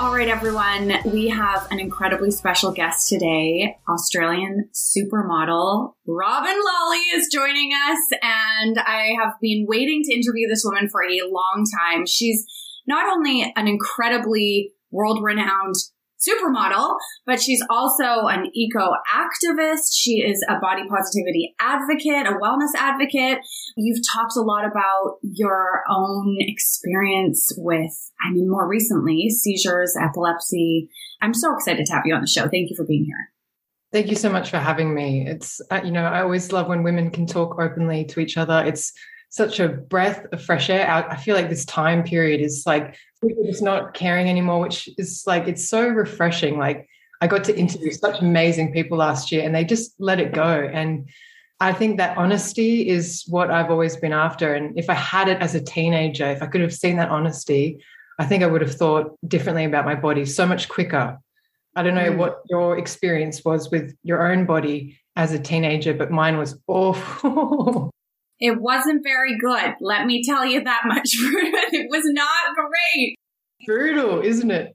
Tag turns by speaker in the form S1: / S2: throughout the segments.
S1: All right, everyone, we have an incredibly special guest today. Australian supermodel Robyn Lawley is joining us, and I have been waiting to interview this woman for a long time. She's not only an incredibly world renowned supermodel, but she's also an eco activist. She is a body positivity advocate, a wellness advocate. You've talked a lot about your own experience with, I mean, more recently, seizures, epilepsy. I'm so excited to have you on the show. Thank you for being here.
S2: Thank you so much for having me. It's, uh, you know, I always love when women can talk openly to each other. It's such a breath of fresh air. I, I feel like this time period is like people just not caring anymore, which is like it's so refreshing. Like I got to interview such amazing people last year and they just let it go. And I think that honesty is what I've always been after. And if I had it as a teenager, if I could have seen that honesty, I think I would have thought differently about my body so much quicker. I don't know mm. what your experience was with your own body as a teenager, but mine was awful.
S1: It wasn't very good. Let me tell you that much. it was not great.
S2: Brutal, isn't it?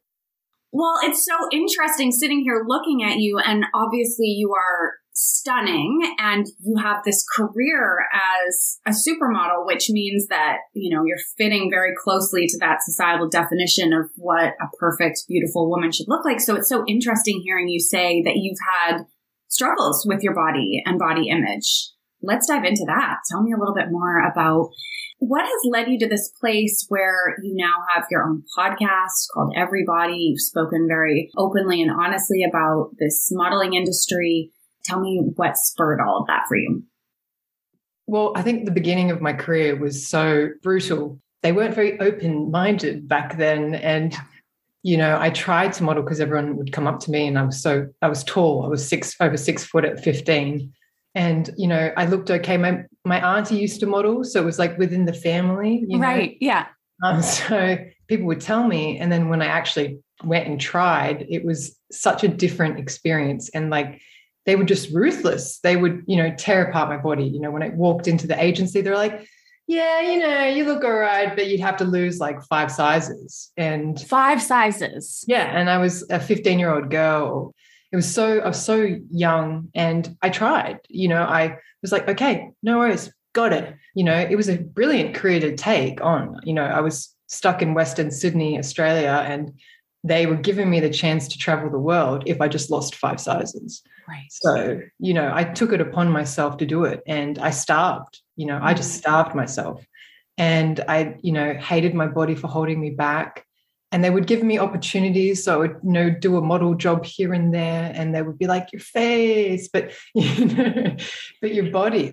S1: Well, it's so interesting sitting here looking at you, and obviously you are stunning and you have this career as a supermodel, which means that, you know, you're fitting very closely to that societal definition of what a perfect, beautiful woman should look like. So it's so interesting hearing you say that you've had struggles with your body and body image let's dive into that. Tell me a little bit more about what has led you to this place where you now have your own podcast called Everybody. You've spoken very openly and honestly about this modeling industry. Tell me what spurred all of that for you.
S2: Well, I think the beginning of my career was so brutal. They weren't very open minded back then. And, you know, I tried to model because everyone would come up to me and I was so, I was tall. I was six, over six foot at 15 and you know i looked okay. My my auntie used to model so it was like within the family
S1: right know? yeah.
S2: Um, so people would tell me and then when i actually went and tried it was such a different experience. And like they were just ruthless. They would you know tear apart my body. You know when i walked into the agency they're like yeah you know you look all right but you'd have to lose like five sizes. And
S1: five sizes.
S2: Yeah and i was a 15 year old girl it was so I was so young and I tried. You know, I was like, okay, no worries, got it. You know, it was a brilliant career to take on. You know, I was stuck in Western Sydney, Australia, and they were giving me the chance to travel the world if I just lost five sizes.
S1: Right.
S2: So, you know, I took it upon myself to do it and I starved, you know, I just mm. starved myself. And I, you know, hated my body for holding me back and they would give me opportunities. So i would you know do a model job here and there and they would be like your face but you know but your body.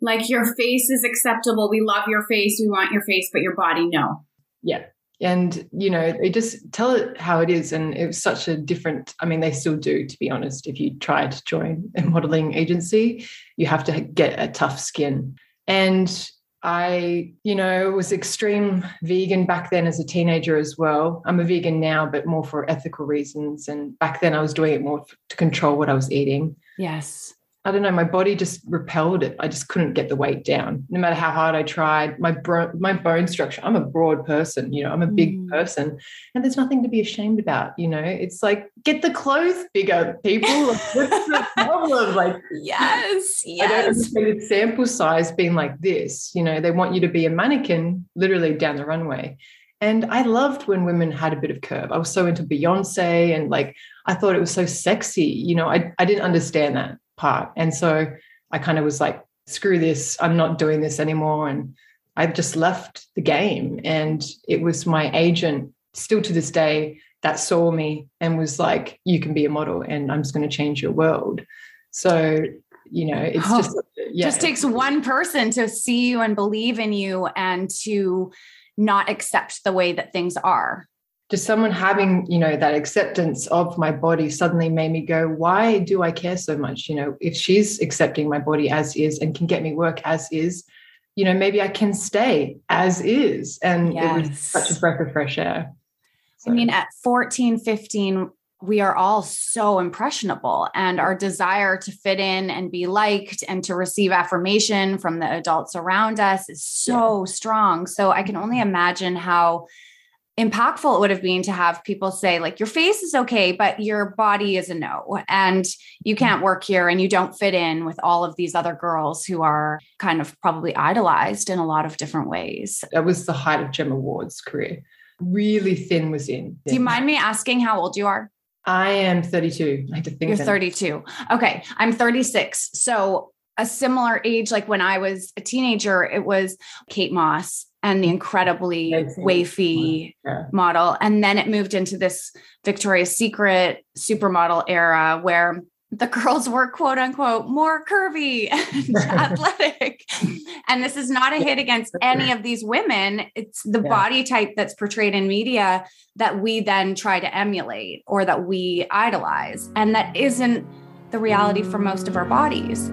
S1: Like your face is acceptable. We love your face. We want your face but your body no.
S2: Yeah. And you know they just tell it how it is and it was such a different i mean they still do to be honest. If you try to join a modeling agency you have to get a tough skin. And I, you know, was extreme vegan back then as a teenager as well. I'm a vegan now, but more for ethical reasons. And back then I was doing it more to control what I was eating.
S1: Yes.
S2: I don't know, my body just repelled it. I just couldn't get the weight down. No matter how hard I tried, my bro- my bone structure, I'm a broad person, you know, I'm a big mm. person. And there's nothing to be ashamed about, you know. It's like get the clothes bigger, people. What's the problem? Like
S1: Yes, yes.
S2: I don't understand sample size being like this. You know, they want you to be a mannequin literally down the runway. And I loved when women had a bit of curve. I was so into Beyonce and like I thought it was so sexy. You know, I, I didn't understand that part. And so I kind of was like, screw this, I'm not doing this anymore. And I just left the game. And it was my agent, still to this day, that saw me and was like, you can be a model and I'm just going to change your world. So, you know, it's oh, just,
S1: yeah. just takes one person to see you and believe in you and to not accept the way that things are
S2: just someone having you know that acceptance of my body suddenly made me go why do i care so much you know if she's accepting my body as is and can get me work as is you know maybe i can stay as is and yes. it was such a breath of fresh air
S1: so. i mean at 14 15 we are all so impressionable and our desire to fit in and be liked and to receive affirmation from the adults around us is so yeah. strong so i can only imagine how impactful it would have been to have people say like your face is okay but your body is a no and you mm-hmm. can't work here and you don't fit in with all of these other girls who are kind of probably idolized in a lot of different ways.
S2: That was the height of gemma ward's career. Really thin was in.
S1: Do you mind me asking how old you are?
S2: I am 32 i had to think
S1: you're 32 okay i'm 36 so a similar age like when i was a teenager it was kate moss and the incredibly wafy yeah. model. And then it moved into this Victoria's Secret supermodel era where the girls were quote unquote more curvy and athletic. And this is not a hit against any of these women. It's the yeah. body type that's portrayed in media that we then try to emulate or that we idolize. And that isn't the reality for most of our bodies.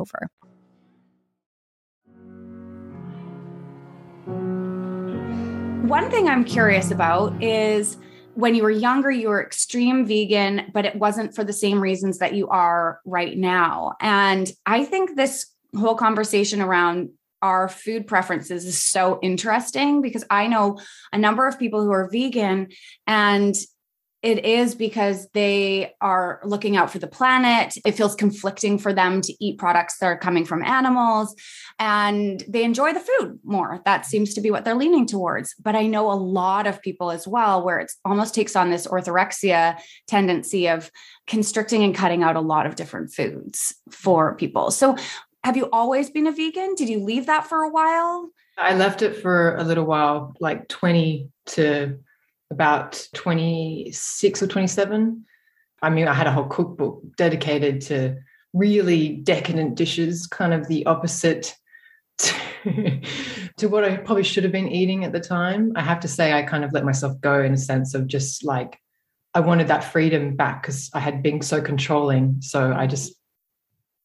S1: over. One thing I'm curious about is when you were younger, you were extreme vegan, but it wasn't for the same reasons that you are right now. And I think this whole conversation around our food preferences is so interesting because I know a number of people who are vegan and it is because they are looking out for the planet. It feels conflicting for them to eat products that are coming from animals and they enjoy the food more. That seems to be what they're leaning towards. But I know a lot of people as well where it almost takes on this orthorexia tendency of constricting and cutting out a lot of different foods for people. So, have you always been a vegan? Did you leave that for a while?
S2: I left it for a little while, like 20 to about 26 or 27. I mean, I had a whole cookbook dedicated to really decadent dishes, kind of the opposite to, to what I probably should have been eating at the time. I have to say, I kind of let myself go in a sense of just like, I wanted that freedom back because I had been so controlling. So I just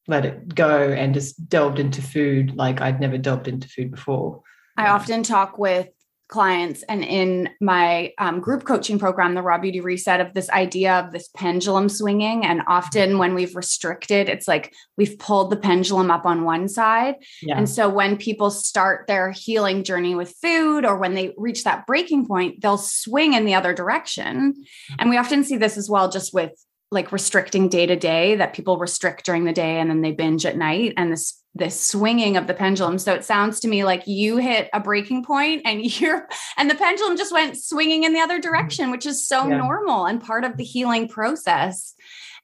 S2: let it go and just delved into food like I'd never delved into food before.
S1: I often talk with clients and in my um, group coaching program the raw beauty reset of this idea of this pendulum swinging. And often when we've restricted it's like we've pulled the pendulum up on one side. Yeah. and so when people start their healing journey with food or when they reach that breaking point they'll swing in the other direction. And we often see this as well just with like restricting day to day that people restrict during the day and then they binge at night. And this this swinging of the pendulum so it sounds to me like you hit a breaking point and you're and the pendulum just went swinging in the other mm-hmm. direction which is so yeah. normal and part of the healing process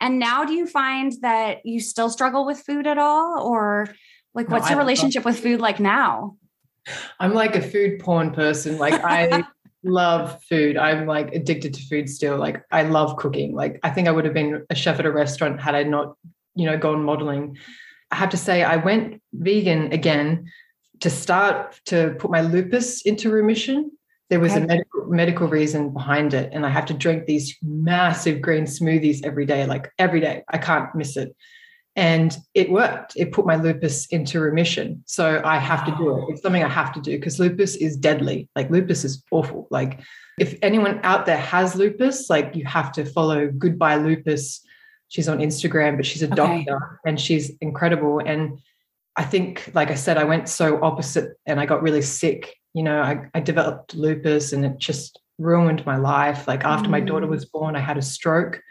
S1: and now do you find that you still struggle with food at all or like no, what's your relationship with food like now
S2: i'm like a food porn person like i love food. I'm like addicted to food still. Like I love cooking. Like I think I would have been a chef at a restaurant had I not, you know, gone modeling. I have to say I went vegan again to start to put my lupus into remission. There was okay. a medical, medical reason behind it. And I have to drink these massive green smoothies every day, like every day. I can't miss it and it worked it put my lupus into remission so i have to do it it's something i have to do because lupus is deadly like lupus is awful like if anyone out there has lupus like you have to follow goodbye lupus she's on instagram but she's a okay. doctor and she's incredible and i think like i said i went so opposite and i got really sick you know i, I developed lupus and it just ruined my life like after mm. my daughter mm. was born i had a stroke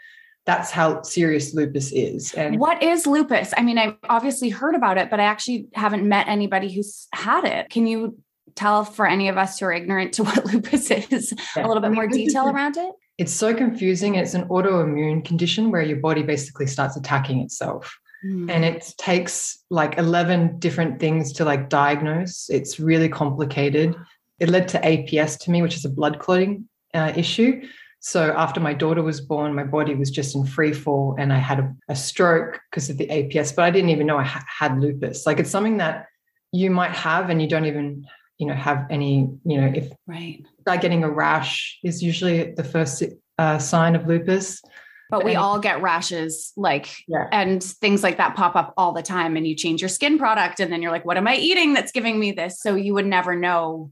S2: that's how serious lupus is.
S1: And what is lupus? I mean, I've obviously heard about it, but I actually haven't met anybody who's had it. Can you tell for any of us who are ignorant to what lupus is yeah. a little bit more detail around it?
S2: It's so confusing. It's an autoimmune condition where your body basically starts attacking itself. Mm. And it takes like 11 different things to like diagnose. It's really complicated. It led to APS to me, which is a blood clotting uh, issue. So after my daughter was born, my body was just in free fall and I had a, a stroke because of the APS, but I didn't even know I ha- had lupus. Like it's something that you might have and you don't even, you know, have any, you know, if
S1: right.
S2: Like getting a rash is usually the first uh, sign of lupus.
S1: But we all get rashes, like, yeah. and things like that pop up all the time. And you change your skin product, and then you're like, what am I eating that's giving me this? So you would never know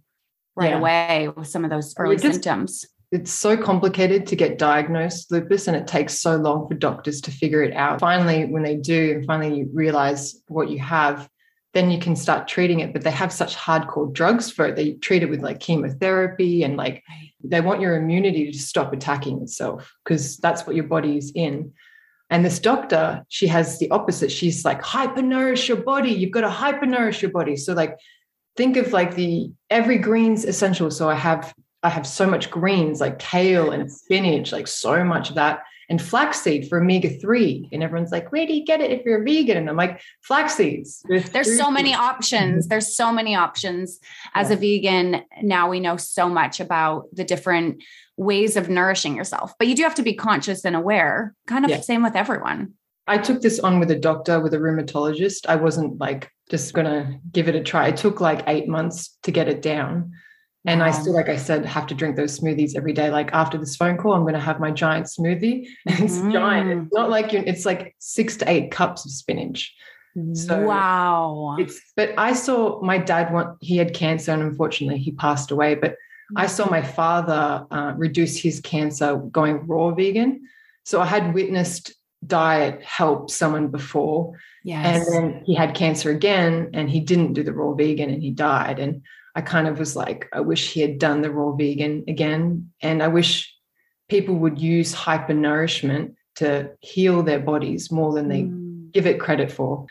S1: right yeah. away with some of those early just, symptoms
S2: it's so complicated to get diagnosed lupus and it takes so long for doctors to figure it out. Finally, when they do, and finally you realize what you have, then you can start treating it. But they have such hardcore drugs for it. They treat it with like chemotherapy and like they want your immunity to stop attacking itself because that's what your body is in. And this doctor, she has the opposite. She's like, hypernourish your body. You've got to hypernourish your body. So, like, think of like the every green's essential. So I have I have so much greens like kale and spinach, like so much of that, and flaxseed for omega 3. And everyone's like, where do you get it if you're vegan? And I'm like, flax seeds.
S1: There's, There's so many options. There's so many options. As yeah. a vegan, now we know so much about the different ways of nourishing yourself, but you do have to be conscious and aware, kind of yeah. same with everyone.
S2: I took this on with a doctor, with a rheumatologist. I wasn't like just going to give it a try. It took like eight months to get it down. And wow. I still, like I said, have to drink those smoothies every day. Like after this phone call, I'm going to have my giant smoothie. it's mm. giant. It's not like you, it's like six to eight cups of spinach.
S1: So wow.
S2: It's, but I saw my dad want, he had cancer and unfortunately he passed away. But I saw my father uh, reduce his cancer going raw vegan. So I had witnessed diet help someone before. Yes. And then he had cancer again and he didn't do the raw vegan and he died. And I kind of was like, I wish he had done the raw vegan again. And I wish people would use hyper nourishment to heal their bodies more than they mm. give it credit for.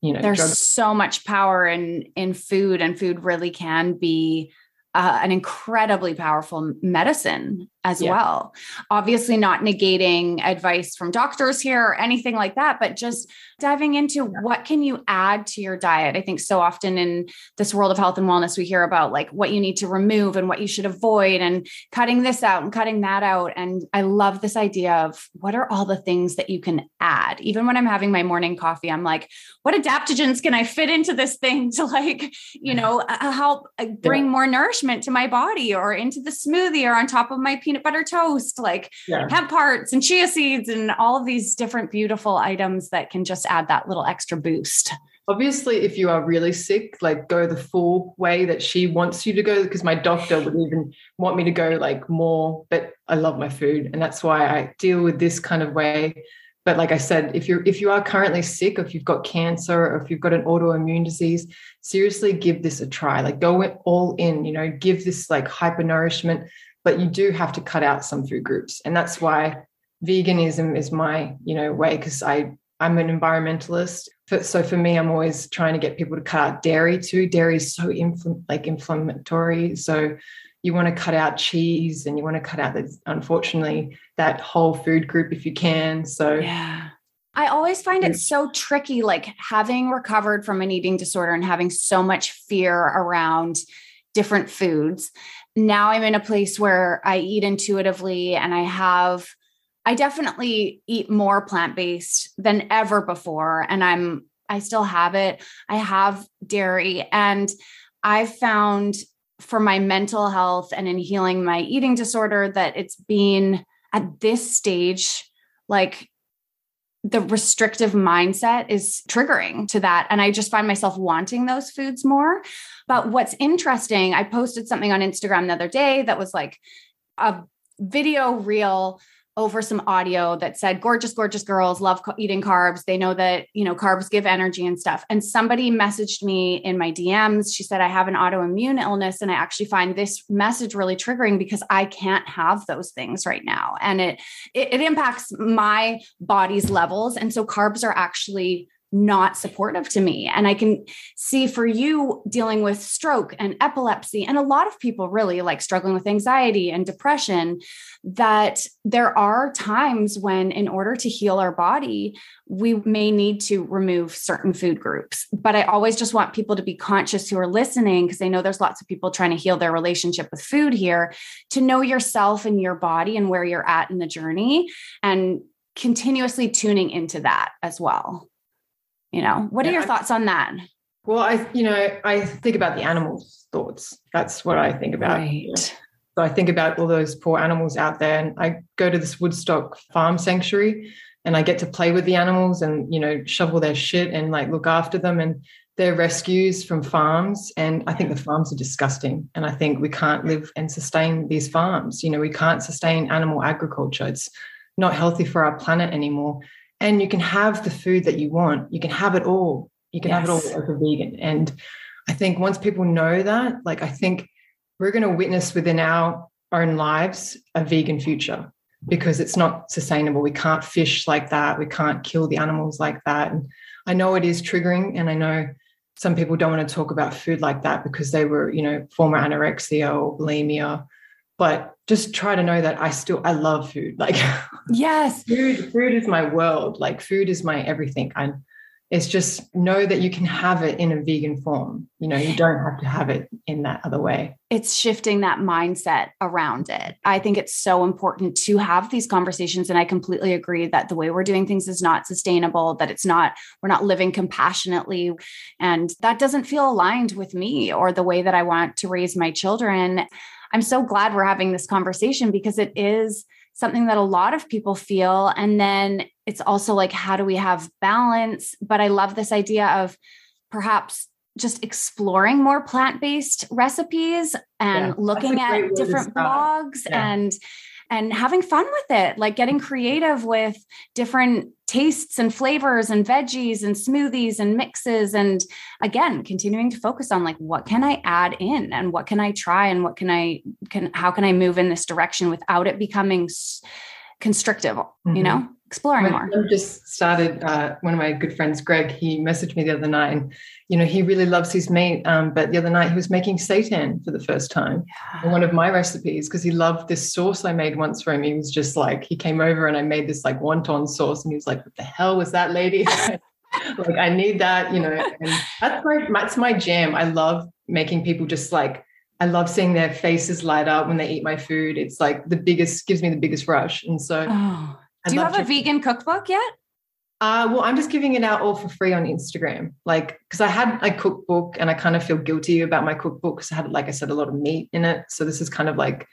S2: You know,
S1: there's drugs. so much power in in food, and food really can be uh, an incredibly powerful medicine as
S2: Yeah.
S1: well. Obviously, not negating advice from doctors here or anything like that, but just diving into what can you add to your diet. I think so often in this world of health and wellness, we hear about like what you need to remove and what you should avoid, and cutting this out and cutting that out. And I love this idea of what are all the things that you can add. Even when I'm having my morning coffee, I'm like, what adaptogens can I fit into this thing to like, you know, uh, help uh, bring more nourishment to my body or into the smoothie or on top of my peanut butter toast, like
S2: Yeah.
S1: hemp hearts and chia seeds and all of these different beautiful items that can just add that little extra boost.
S2: Obviously, if you are really sick, like go the full way that she wants you to go, because my doctor wouldn't even want me to go like more, but I love my food. And that's why I deal with this kind of way. But like I said, if you're if you are currently sick, or if you've got cancer, or if you've got an autoimmune disease, seriously give this a try. Like go all in, you know, give this like hypernourishment, but you do have to cut out some food groups. And that's why veganism is my, you know, way because I I'm an environmentalist. So for me, I'm always trying to get people to cut out dairy too. Dairy is so infl- like inflammatory. So you want to cut out cheese and you want to cut out that unfortunately that whole food group if you can. So
S1: Yeah. I always find it mm. so tricky, like having recovered from an eating disorder and having so much fear around different foods. Now I'm in a place where I eat intuitively and I have, I definitely eat more plant based than ever before. And I'm, I still have it. I have dairy and I've found for my mental health and in healing my eating disorder that it's been at this stage like the restrictive mindset is triggering to that. And I just find myself wanting those foods more. But what's interesting, I posted something on Instagram the other day that was like a video reel over some audio that said gorgeous gorgeous girls love eating carbs. They know that you know carbs give energy and stuff. And somebody messaged me in my dms she said i have an autoimmune illness and i actually find this message really triggering because i can't have those things right now. And it it, it impacts my body's levels. And so carbs are actually not supportive to me. And i can see for you dealing with stroke and epilepsy and a lot of people really like struggling with anxiety and depression that there are times when in order to heal our body we may need to remove certain food groups. But i always just want people to be conscious who are listening because i know there's lots of people trying to heal their relationship with food here to know yourself and your body and where you're at in the journey and continuously tuning into that as well you know what are
S2: Yeah,
S1: your thoughts on that
S2: well, I you know, I think about the animals' thoughts. That's what I think about. So I think about all those poor animals out there, and I go to this Woodstock farm sanctuary, and I get to play with the animals and you know shovel their shit and like look after them. And they're rescues from farms, and I think the farms are disgusting. And I think we can't live and sustain these farms. You know, we can't sustain animal agriculture. It's not healthy for our planet anymore. And you can have the food that you want. You can have it all. You can have it all
S1: Yes.
S2: as a vegan. And I think once people know that, like I think we're going to witness within our own lives a vegan future because it's not sustainable. We can't fish like that. We can't kill the animals like that. And I know it is triggering, and I know some people don't want to talk about food like that because they were, you know, former anorexia or bulimia. But just try to know that I still I love food. Like
S1: yes
S2: food, food is my world. Like food is my everything. And it's just know that you can have it in a vegan form. You know, you don't have to have it in that other way.
S1: it's shifting that mindset around it. I think it's so important to have these conversations. And I completely agree that the way we're doing things is not sustainable, that it's not, we're not living compassionately. And that doesn't feel aligned with me or the way that I want to raise my children. I'm so glad we're having this conversation because it is something that a lot of people feel. And then it's also like, how do we have balance? But I love this idea of perhaps just exploring more plant-based recipes and
S2: Yeah,
S1: looking
S2: that's a great
S1: at different blogs
S2: Yeah.
S1: and and having fun with it like getting creative with different tastes and flavors and veggies and smoothies and mixes and again continuing to focus on like what can i add in and what can i try and what can i can how can i move in this direction without it becoming constrictive you
S2: Mhm.
S1: know exploring more.
S2: son just started. Uh, one of my good friends, Greg, he messaged me the other night, and you know he really loves his meat. Um, but the other night he was making seitan for the first time, yeah. one of my recipes, because he loved this sauce I made once for him. He was just like, he came over and I made this like wonton sauce, and he was like, "What the hell was that, lady?" like I need that, you know. And that's my that's my jam. I love making people just like I love seeing their faces light up when they eat my food. It's like the biggest gives me the biggest rush, and so.
S1: Oh do you have a vegan cookbook yet?
S2: Uh, well, I'm just giving it out all for free on Instagram. Like, because I had a cookbook and I kind of feel guilty about my cookbook because I had, like I said, a lot of meat in it. So this is kind of like,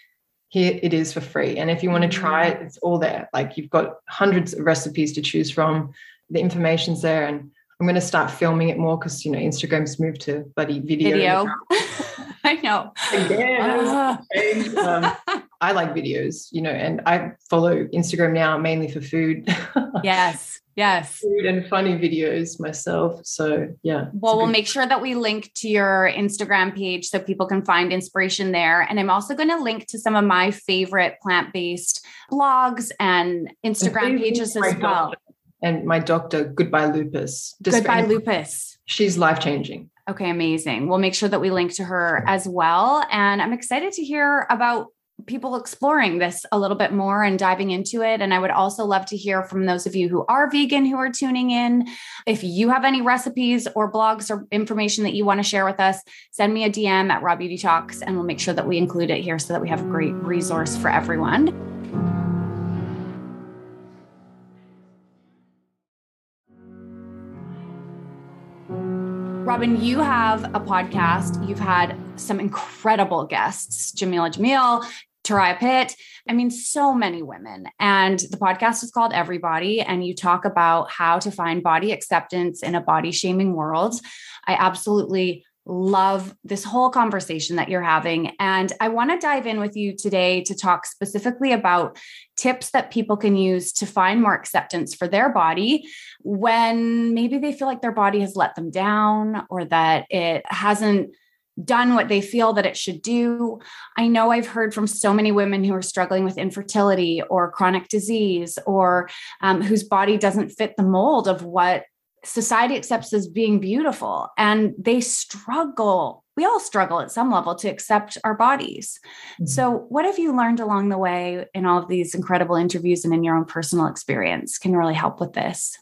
S2: here it is for free. And if you want to try it, it's all there. Like, you've got hundreds of recipes to choose from. The information's there. And I'm going to start filming it more because, you know, Instagram's moved to buddy video.
S1: Video. I know.
S2: Again, uh. um, I like videos, you know, and I follow Instagram now mainly for food.
S1: yes. Yes.
S2: Food and funny videos myself. So, yeah.
S1: Well, we'll make sure that we link to your Instagram page so people can find inspiration there. And I'm also going to link to some of my favorite plant based blogs and Instagram and pages as well.
S2: And my doctor, Goodbye Lupus.
S1: Goodbye Lupus.
S2: She's life changing.
S1: Okay, amazing. We'll make sure that we link to her as well. And I'm excited to hear about people exploring this a little bit more and diving into it. And I would also love to hear from those of you who are vegan who are tuning in. If you have any recipes or blogs or information that you want to share with us, send me a DM at Raw Beauty Talks and we'll make sure that we include it here so that we have a great resource for everyone. Robyn, you have a podcast. You've had some incredible guests, Jameela Jamil, Turia Pitt. I mean, so many women. And the podcast is called Everybody, and you talk about how to find body acceptance in a body shaming world. I absolutely love this whole conversation that you're having. And I want to dive in with you today to talk specifically about tips that people can use to find more acceptance for their body when maybe they feel like their body has let them down or that it hasn't done what they feel that it should do. I know I've heard from so many women who are struggling with infertility or chronic disease or um, whose body doesn't fit the mold of what society accepts as being beautiful and they struggle we all struggle at some level to accept our bodies. Mm-hmm. so what have you learned along the way in all of these incredible interviews and in your own personal experience? Can really help with this?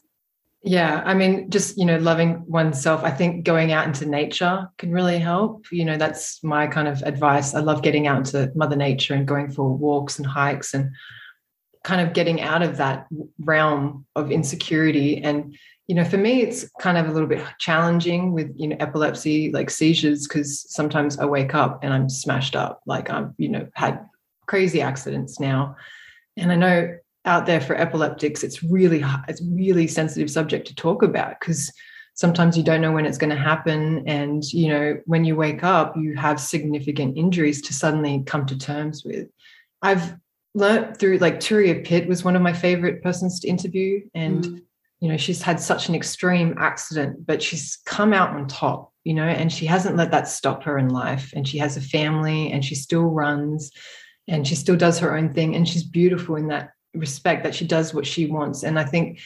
S2: Yeah i mean just you know loving oneself i think going out into nature can really help. You know that's my kind of advice. I love getting out into mother nature and going for walks and hikes and kind of getting out of that realm of insecurity and you know, for me, it's kind of a little bit challenging with, you know, epilepsy, like seizures, because sometimes I wake up and I'm smashed up. Like I've, you know, had crazy accidents now. And I know out there for epileptics, it's really, it's really sensitive subject to talk about because sometimes you don't know when it's going to happen. And, you know, when you wake up, you have significant injuries to suddenly come to terms with. I've learned through like Turia Pitt was one of my favorite persons to interview. And, mm you know she's had such an extreme accident but she's come out on top you know and she hasn't let that stop her in life. And she has a family and she still runs and she still does her own thing. And she's beautiful in that respect that she does what she wants. And i think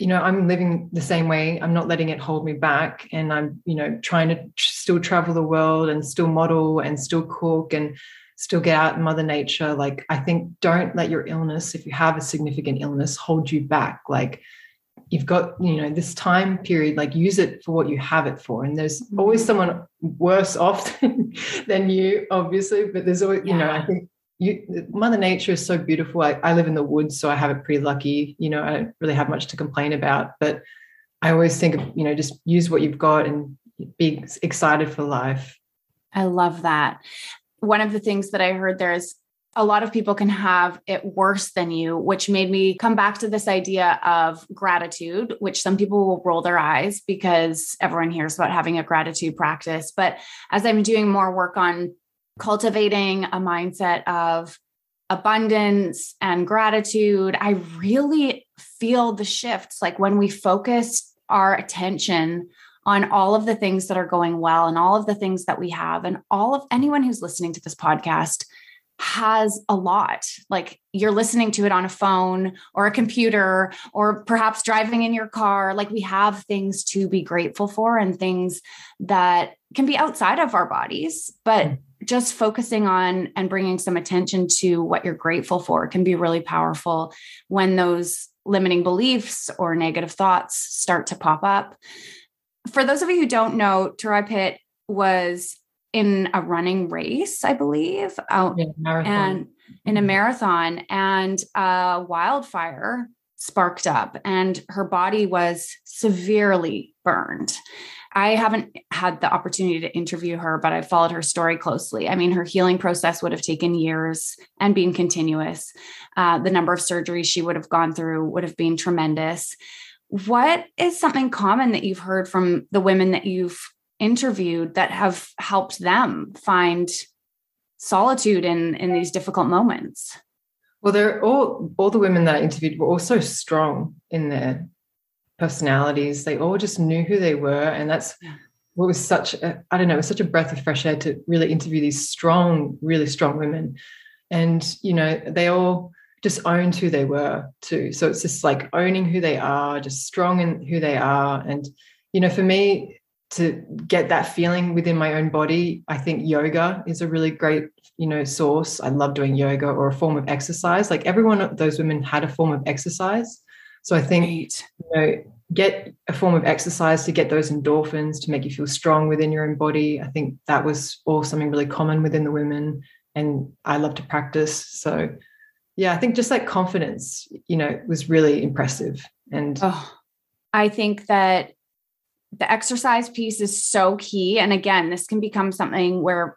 S2: you know i'm living the same way. I'm not letting it hold me back. And i'm you know trying to still travel the world and still model and still cook and still get out in mother nature. Like i think don't let your illness if you have a significant illness hold you back. Like you've got you know this time period like use it for what you have it for and there's always mm-hmm. someone worse off than you obviously but there's always yeah. you know i think you, mother nature is so beautiful I, I live in the woods so i have it pretty lucky you know i don't really have much to complain about but i always think of you know just use what you've got and be excited for life
S1: i love that one of the things that i heard there is a lot of people can have it worse than you, which made me come back to this idea of gratitude, which some people will roll their eyes because everyone hears about having a gratitude practice. But as I'm doing more work on cultivating a mindset of abundance and gratitude, I really feel the shifts. Like when we focus our attention on all of the things that are going well and all of the things that we have, and all of anyone who's listening to this podcast has a lot. Like you're listening to it on a phone or a computer or perhaps driving in your car. Like we have things to be grateful for and things that can be outside of our bodies, but mm. just focusing on and bringing some attention to what you're grateful for can be really powerful when those limiting beliefs or negative thoughts start to pop up. For those of you who don't know, Turia Pitt was in a running race, I believe, out yeah, and in a mm-hmm. marathon, and a wildfire sparked up, and her body was severely burned. I haven't had the opportunity to interview her, but I followed her story closely. I mean, her healing process would have taken years and been continuous. Uh, the number of surgeries she would have gone through would have been tremendous. What is something common that you've heard from the women that you've interviewed that have helped them find solitude in in these difficult moments?
S2: Well they're all all the women that i interviewed were all so strong in their personalities. They all just knew who they were and that's what was such a, I don't know it was such a breath of fresh air to really interview these strong really strong women. And you know they all just owned who they were too. So it's just like owning who they are just strong in who they are. And you know for me to get that feeling within my own body. I think yoga is a really great you know source. I love doing yoga or a form of exercise. Like everyone of those women had a form of exercise. So i think right. you know get a form of exercise to get those endorphins to make you feel strong within your own body. I think that was all something really common within the women and i love to practice. So yeah i think just like confidence you know was really impressive. And
S1: oh, i think that the exercise piece is so key. And again, this can become something where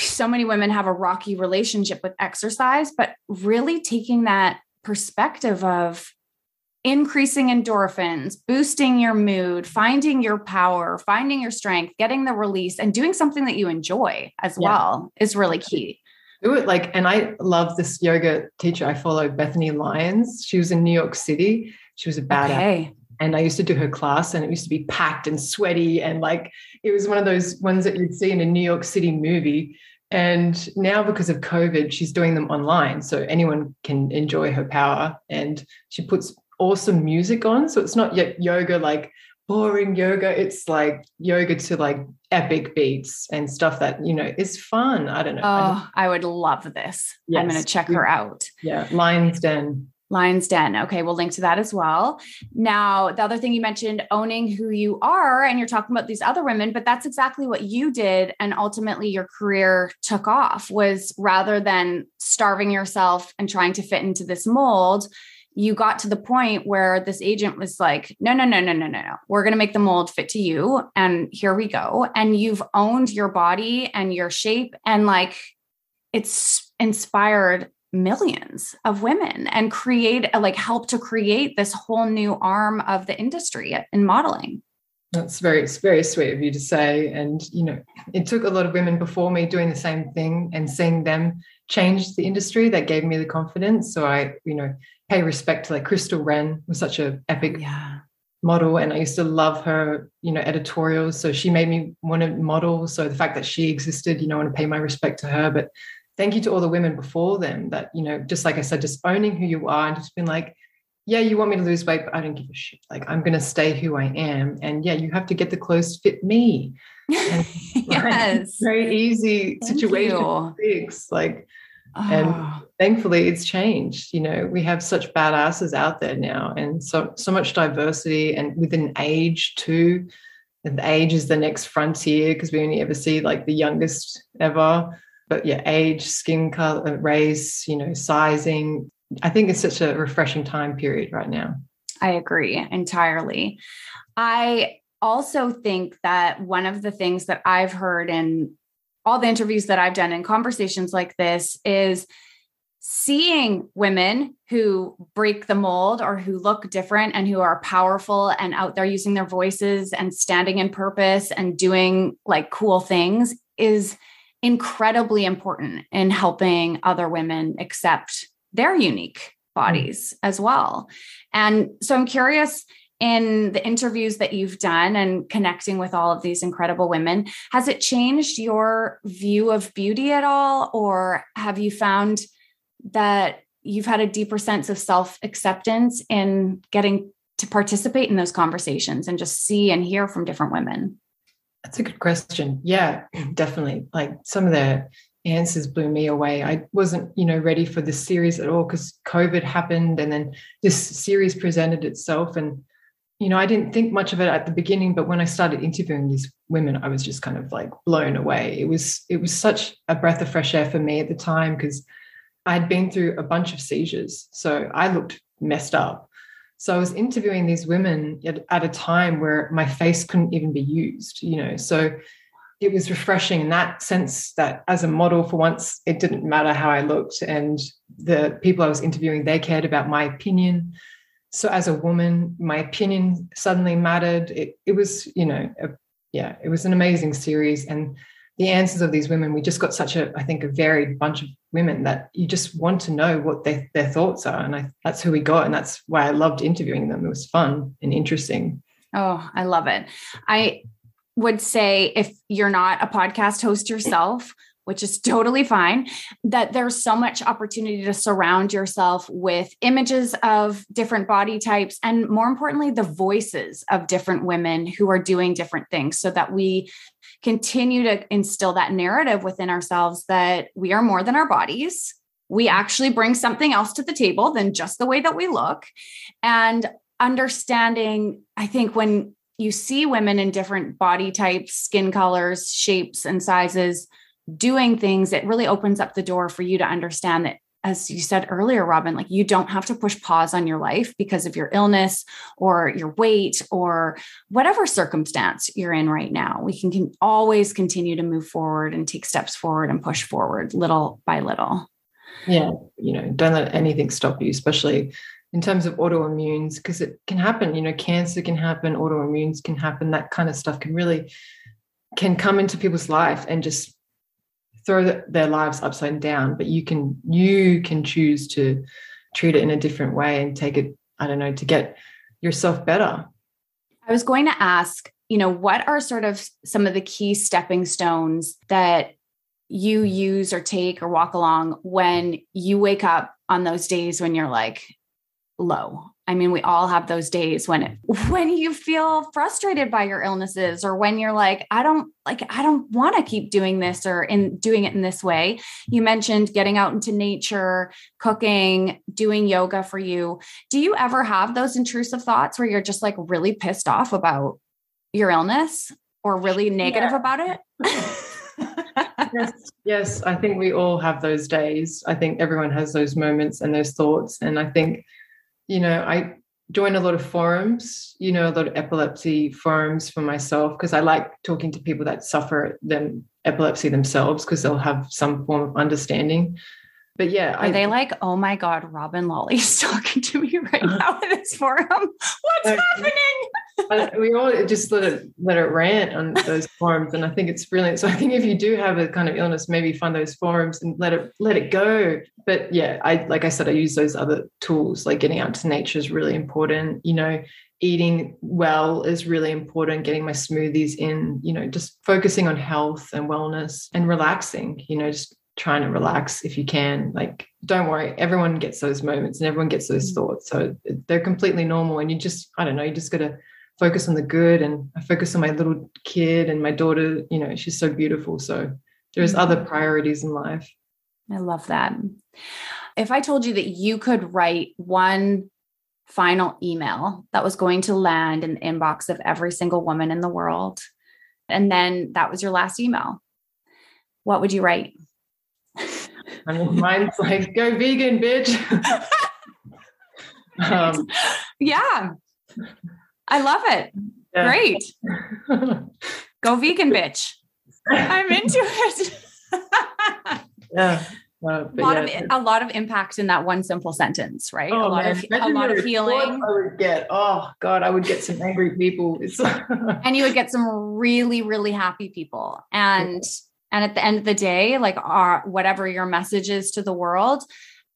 S1: so many women have a rocky relationship with exercise, but really taking that perspective of increasing endorphins, boosting your mood, finding your power, finding your strength, getting the release, and doing something that you enjoy as yeah. well is really key.
S2: Do it like, and I love this yoga teacher I follow, Bethany Lyons. She was in New York City. She was a badass. Okay and I used to do her class and it used to be packed and sweaty and like it was one of those ones that you'd see in a New York City movie. And now because of COVID, she's doing them online. So anyone can enjoy her power. And she puts awesome music on. So it's not yet yoga like boring yoga. It's like yoga to like epic beats and stuff that, you know, is fun. I don't know.
S1: Oh, I, I would love this. Yes. I'm going to check her out.
S2: Yeah. Lyons Den.
S1: Lyons Den. Okay, we'll link to that as well. Now, the other thing you mentioned, owning who you are, and you're talking about these other women, but that's exactly what you did. And ultimately, your career took off was rather than starving yourself and trying to fit into this mold, you got to the point where this agent was like, no, no, no, no, no, no, no. We're going to make the mold fit to you. And here we go. And you've owned your body and your shape. And like, it's inspired millions of women and create like help to create this whole new arm of the industry in modeling.
S2: That's very it's very sweet of you to say. And you know it took a lot of women before me doing the same thing and seeing them change the industry that gave me the confidence. So i you know pay respect to like Crystal Renn was such a epic
S1: yeah.
S2: model and i used to love her you know editorials. So she made me want to model. So the fact that she existed you know i want to pay my respect to her. But thank you to all the women before them that, you know, just like I said, just owning who you are and just being like, yeah, you want me to lose weight, but I don't give a shit. Like I'm going to stay who I am. And yeah, you have to get the clothes fit me.
S1: And, yes.
S2: very easy Thank situation to fix. Like, oh. and ah. thankfully it's changed. You know, we have such badasses out there now and so, so much diversity and within age too. And age is the next frontier because we only ever see like the youngest ever but yeah, age, skin color, race, you know, sizing. I think it's such a refreshing time period right now.
S1: I agree entirely. I also think that one of the things that I've heard in all the interviews that I've done in conversations like this is seeing women who break the mold or who look different and who are powerful and out there using their voices and standing in purpose and doing like cool things is incredibly important in helping other women accept their unique bodies mm. as well. And so I'm curious in the interviews that you've done and connecting with all of these incredible women, has it changed your view of beauty at all? Or have you found that you've had a deeper sense of self acceptance in getting to participate in those conversations and just see and hear from different women?
S2: That's a good question. Yeah, definitely. Like some of the answers blew me away. I wasn't, you know, ready for this series at all because COVID happened and then this series presented itself. And, you know, I didn't think much of it at the beginning, but when I started interviewing these women, I was just kind of like blown away. It was it was such a breath of fresh air for me at the time because I'd been through a bunch of seizures. So I looked messed up. So I was interviewing these women at, at a time where my face couldn't even be used, you know. So it was refreshing in that sense that as a model for once it didn't matter how i looked and the people i was interviewing they cared about my opinion. So as a woman my opinion suddenly mattered. It, it was you know a, yeah it was an amazing series. And the answers of these women we just got such a i think a varied bunch of women that you just want to know what they, their thoughts are. And I, that's who we got. And that's why i loved interviewing them. It was fun and interesting.
S1: Oh, I love it. I would say if you're not a podcast host yourself, which is totally fine, that there's so much opportunity to surround yourself with images of different body types and more importantly, the voices of different women who are doing different things so that we continue to instill that narrative within ourselves that we are more than our bodies. We actually bring something else to the table than just the way that we look. And understanding, I think, when you see women in different body types, skin colors, shapes, and sizes doing things, it really opens up the door for you to understand that, as you said earlier, Robyn, like you don't have to push pause on your life because of your illness or your weight or whatever circumstance you're in right now. We can, can always continue to move forward and take steps forward and push forward little by little.
S2: Yeah, you know, don't let anything stop you, especially in terms of autoimmunes because it can happen you know cancer can happen autoimmunes can happen that kind of stuff can really can come into people's life and just throw their lives upside down but you can you can choose to treat it in a different way and take it i don't know to get yourself better
S1: i was going to ask you know what are sort of some of the key stepping stones that you use or take or walk along when you wake up on those days when you're like low. I mean, we all have those days when it, when you feel frustrated by your illnesses or when you're like, I don't like I don't want to keep doing this or in doing it in this way. You mentioned getting out into nature, cooking, doing yoga for you. Do you ever have those intrusive thoughts where you're just like really pissed off about your illness or really negative yeah. about it?
S2: yes, yes, I think we all have those days. I think everyone has those moments and those thoughts and I think you know, I join a lot of forums, you know, a lot of epilepsy forums for myself because I like talking to people that suffer them epilepsy themselves because they'll have some form of understanding. But yeah,
S1: are I, they like, oh my God, Robyn Lawley's talking to me right now in this forum? What's uh, happening?
S2: we all just let it let it rant on those forums, and I think it's brilliant. So I think if you do have a kind of illness, maybe find those forums and let it let it go. But yeah, I like I said, I use those other tools. Like getting out to nature is really important. You know, eating well is really important. Getting my smoothies in. You know, just focusing on health and wellness and relaxing. You know, just trying to relax if you can. Like, don't worry, everyone gets those moments and everyone gets those mm. thoughts. So they're completely normal. And you just, I don't know, you just got to focus on the good. And I focus on my little kid and my daughter, you know, she's so beautiful. So there's mm-hmm. other priorities in life.
S1: I love that. If I told you that you could write one final email that was going to land in the inbox of every single woman in the world, and then that was your last email, what would you write?
S2: I mean, mine's like, go vegan, bitch.
S1: um, yeah. I love it. Yeah. Great. go vegan, bitch. I'm into it.
S2: yeah.
S1: Uh, a lot yeah. of a lot of impact in that one simple sentence, right? Oh, a lot man. of Imagine a lot of healing.
S2: I would get oh god, I would get some angry people,
S1: and you would get some really really happy people, and and at the end of the day, like our, whatever your message is to the world,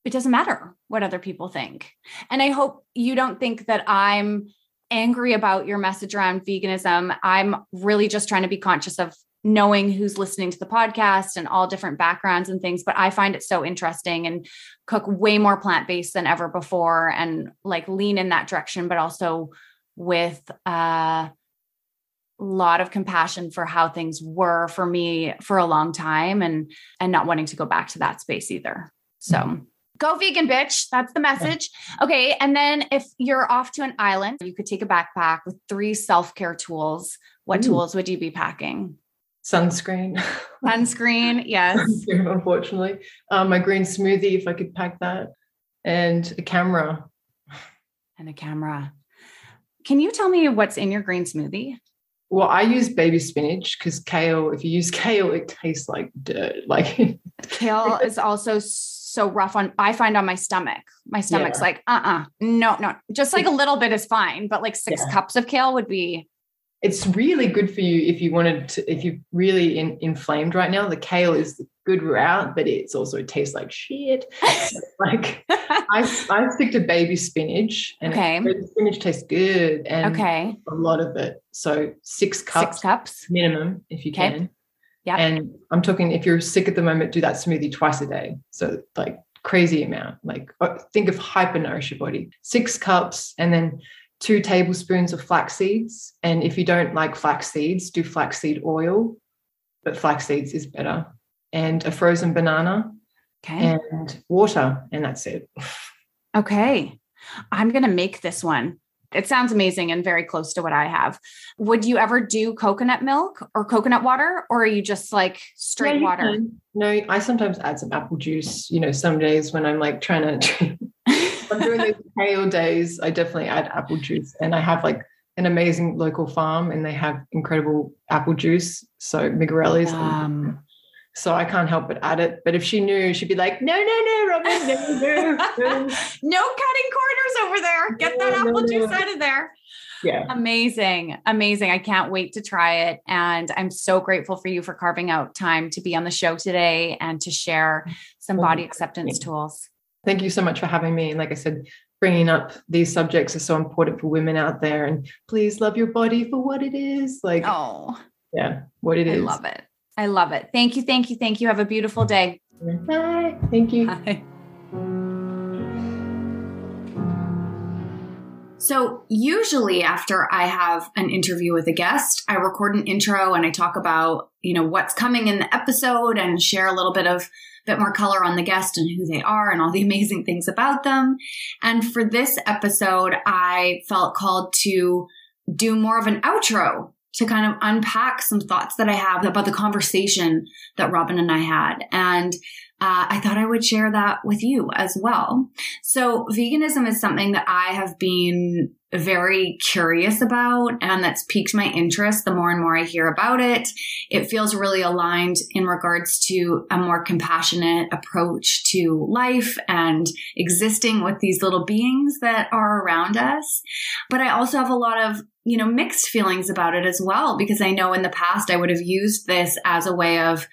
S1: it doesn't matter what other people think. And I hope you don't think that I'm
S3: angry about your message around veganism. I'm really just trying to be conscious of knowing who's listening to the podcast and all different backgrounds and things but i find it so interesting and cook way more plant-based than ever before and like lean in that direction but also with a lot of compassion for how things were for me for a long time and and not wanting to go back to that space either so mm-hmm. go vegan bitch that's the message okay and then if you're off to an island you could take a backpack with three self-care tools what Ooh. tools would you be packing
S2: sunscreen.
S3: Sunscreen, yes.
S2: sunscreen, unfortunately. Um, my green smoothie, if I could pack that, and a camera.
S3: And a camera. Can you tell me what's in your green smoothie?
S2: Well, I use baby spinach because kale, if you use kale, it tastes like dirt. Like
S3: kale is also so rough on I find on my stomach. My stomach's yeah. like, uh-uh. No, no. Just like a little bit is fine, but like six yeah. cups of kale would be
S2: it's really good for you if you wanted to if you're really in, inflamed right now. The kale is the good route but it's also it tastes like shit. Like I, I stick to baby spinach and
S3: okay.
S2: baby spinach tastes good and
S3: okay.
S2: a lot of it. So six cups
S3: six cups
S2: minimum if you
S3: okay.
S2: can.
S3: Yeah
S2: and i'm talking if you're sick at the moment do that smoothie twice a day. So like crazy amount. Like uh, think of hyper nourish your body. Six cups and then two tablespoons of flax seeds. And if you don't like flax seeds, do flaxseed oil, but flax seeds is better. And a frozen banana
S3: okay.
S2: and water. And that's it.
S3: Okay. I'm going to make this one. It sounds amazing and very close to what I have. Would you ever do coconut milk or coconut water, or are you just like straight water?
S2: No, I sometimes add some apple juice. You know, some days when I'm like trying to I'm doing these kale days, I definitely add apple juice. And I have like an amazing local farm and they have incredible apple juice. So Migarelli's. Um, so I can't help but add it. But if she knew, she'd be like, no, no, no, Robyn, no,
S3: no, no. no cutting corners over there. Get that apple no, juice out of there.
S2: Yeah.
S3: Amazing. Amazing. I can't wait to try it. And I'm so grateful for you for carving out time to be on the show today and to share some body acceptance tools.
S2: Thank you so much for having me. And like I said, bringing up these subjects is so important for women out there. And please love your body for what it is. Like,
S3: oh,
S2: yeah, what it is.
S3: I love it. I love it. Thank you. Thank you. Thank you. Have a beautiful day.
S2: Bye. Thank you. Bye.
S1: So, usually after I have an interview with a guest, I record an intro and I talk about, you know, what's coming in the episode and share a little bit of bit more color on the guest and who they are and all the amazing things about them. And for this episode, I felt called to do more of an outro to kind of unpack some thoughts that I have about the conversation that Robyn and I had. And uh, I thought I would share that with you as well. So, veganism is something that I have been very curious about and that's piqued my interest the more and more I hear about it. It feels really aligned in regards to a more compassionate approach to life and existing with these little beings that are around us. But I also have a lot of you know, mixed feelings about it as well, because I know in the past I would have used this as a way of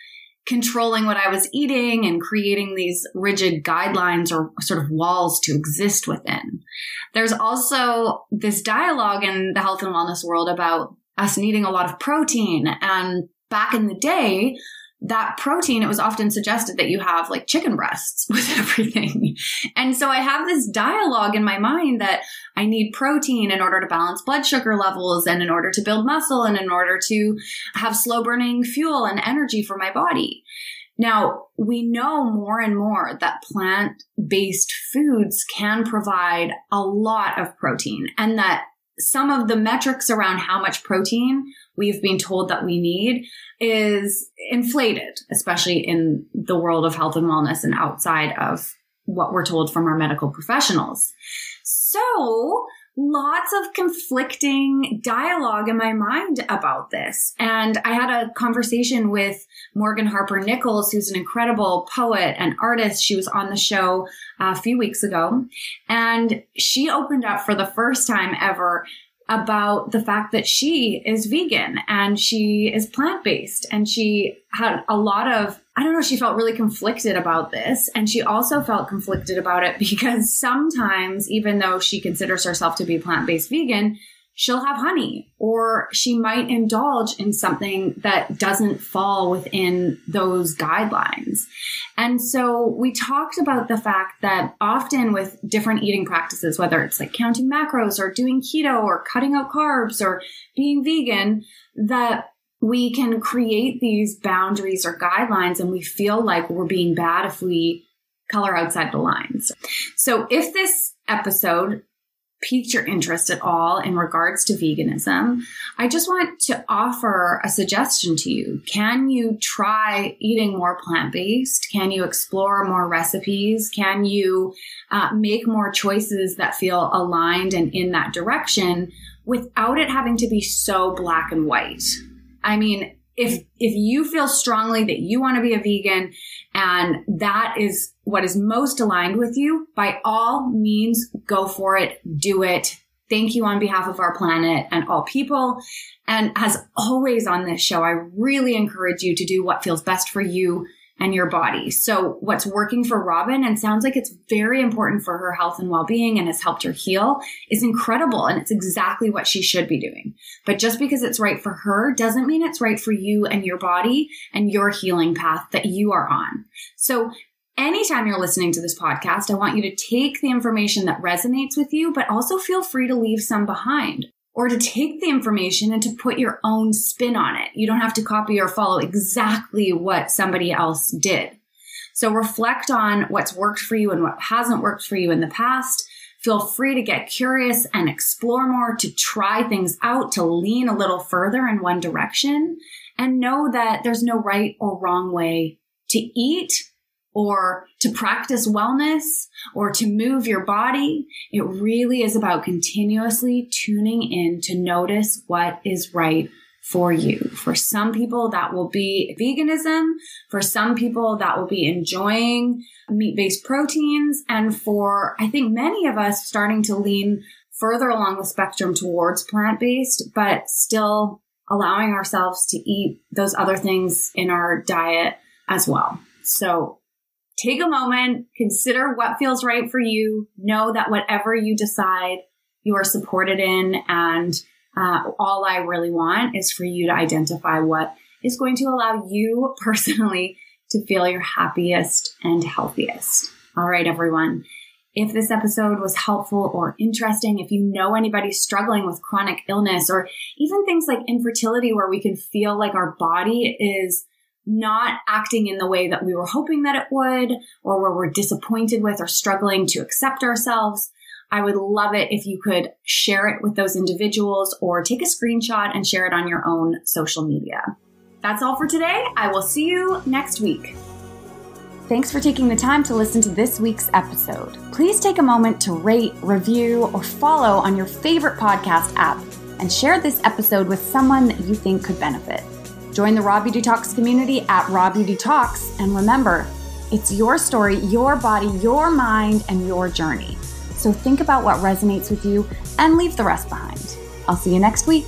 S1: controlling what I was eating and creating these rigid guidelines or sort of walls to exist within. There's also this dialogue in the health and wellness world about us needing a lot of protein. And back in the day, that protein, it was often suggested that you have like chicken breasts with everything. And so I have this dialogue in my mind that I need protein in order to balance blood sugar levels and in order to build muscle and in order to have slow burning fuel and energy for my body. Now, we know more and more that plant based foods can provide a lot of protein and that some of the metrics around how much protein we've been told that we need is inflated, especially in the world of health and wellness and outside of what we're told from our medical professionals. So lots of conflicting dialogue in my mind about this. And I had a conversation with Morgan Harper Nichols, who's an incredible poet and artist. She was on the show uh, a few weeks ago and she opened up for the first time ever about the fact that she is vegan and she is plant based and she had a lot of I don't know, she felt really conflicted about this. And she also felt conflicted about it because sometimes, even though she considers herself to be plant based vegan, she'll have honey or she might indulge in something that doesn't fall within those guidelines. And so we talked about the fact that often with different eating practices, whether it's like counting macros or doing keto or cutting out carbs or being vegan, that we can create these boundaries or guidelines and we feel like we're being bad if we color outside the lines. So if this episode piqued your interest at all in regards to veganism, I just want to offer a suggestion to you. Can you try eating more plant based? Can you explore more recipes? Can you uh, make more choices that feel aligned and in that direction without it having to be so black and white? I mean, if if you feel strongly that you want to be a vegan and that is what is most aligned with you, by all means, go for it, do it. Thank you on behalf of our planet and all people. And as always on this show, I really encourage you to do what feels best for you and your body. So what's working for Robyn and sounds like it's very important for her health and well-being and has helped her heal is incredible. And it's exactly what she should be doing. But just because it's right for her doesn't mean it's right for you and your body and your healing path that you are on. So anytime you're listening to this podcast, I want you to take the information that resonates with you, but also feel free to leave some behind or to take the information and to put your own spin on it. You don't have to copy or follow exactly what somebody else did. So reflect on what's worked for you and what hasn't worked for you in the past. Feel free to get curious and explore more, to try things out, to lean a little further in one direction and know that there's no right or wrong way to eat or to practice wellness or to move your body. It really is about continuously tuning in to notice what is right for you. For some people, that will be veganism. For some people, that will be enjoying meat based proteins. And for, I think many of us starting to lean further along the spectrum towards plant based, but still allowing ourselves to eat those other things in our diet as well. So take a moment, consider what feels right for you. Know that whatever you decide, you are supported in. And uh, all I really want is for you to identify what is going to allow you personally to feel your happiest and healthiest. All right, everyone. If this episode was helpful or interesting, if you know anybody struggling with chronic illness or even things like infertility where we can feel like our body is not acting in the way that we were hoping that it would, or where we're disappointed with or struggling to accept ourselves, I would love it if you could share it with those individuals or take a screenshot and share it on your own social media. That's all for today. I will see you next week. Thanks for taking the time to listen to this week's episode. Please take a moment to rate, review, or follow on your favorite podcast app and share this episode with someone that you think could benefit. Join the Raw Beauty Talks community at Raw Beauty Talks. And remember, it's your story, your body, your mind, and your journey. So think about what resonates with you and leave the rest behind. I'll see you next week.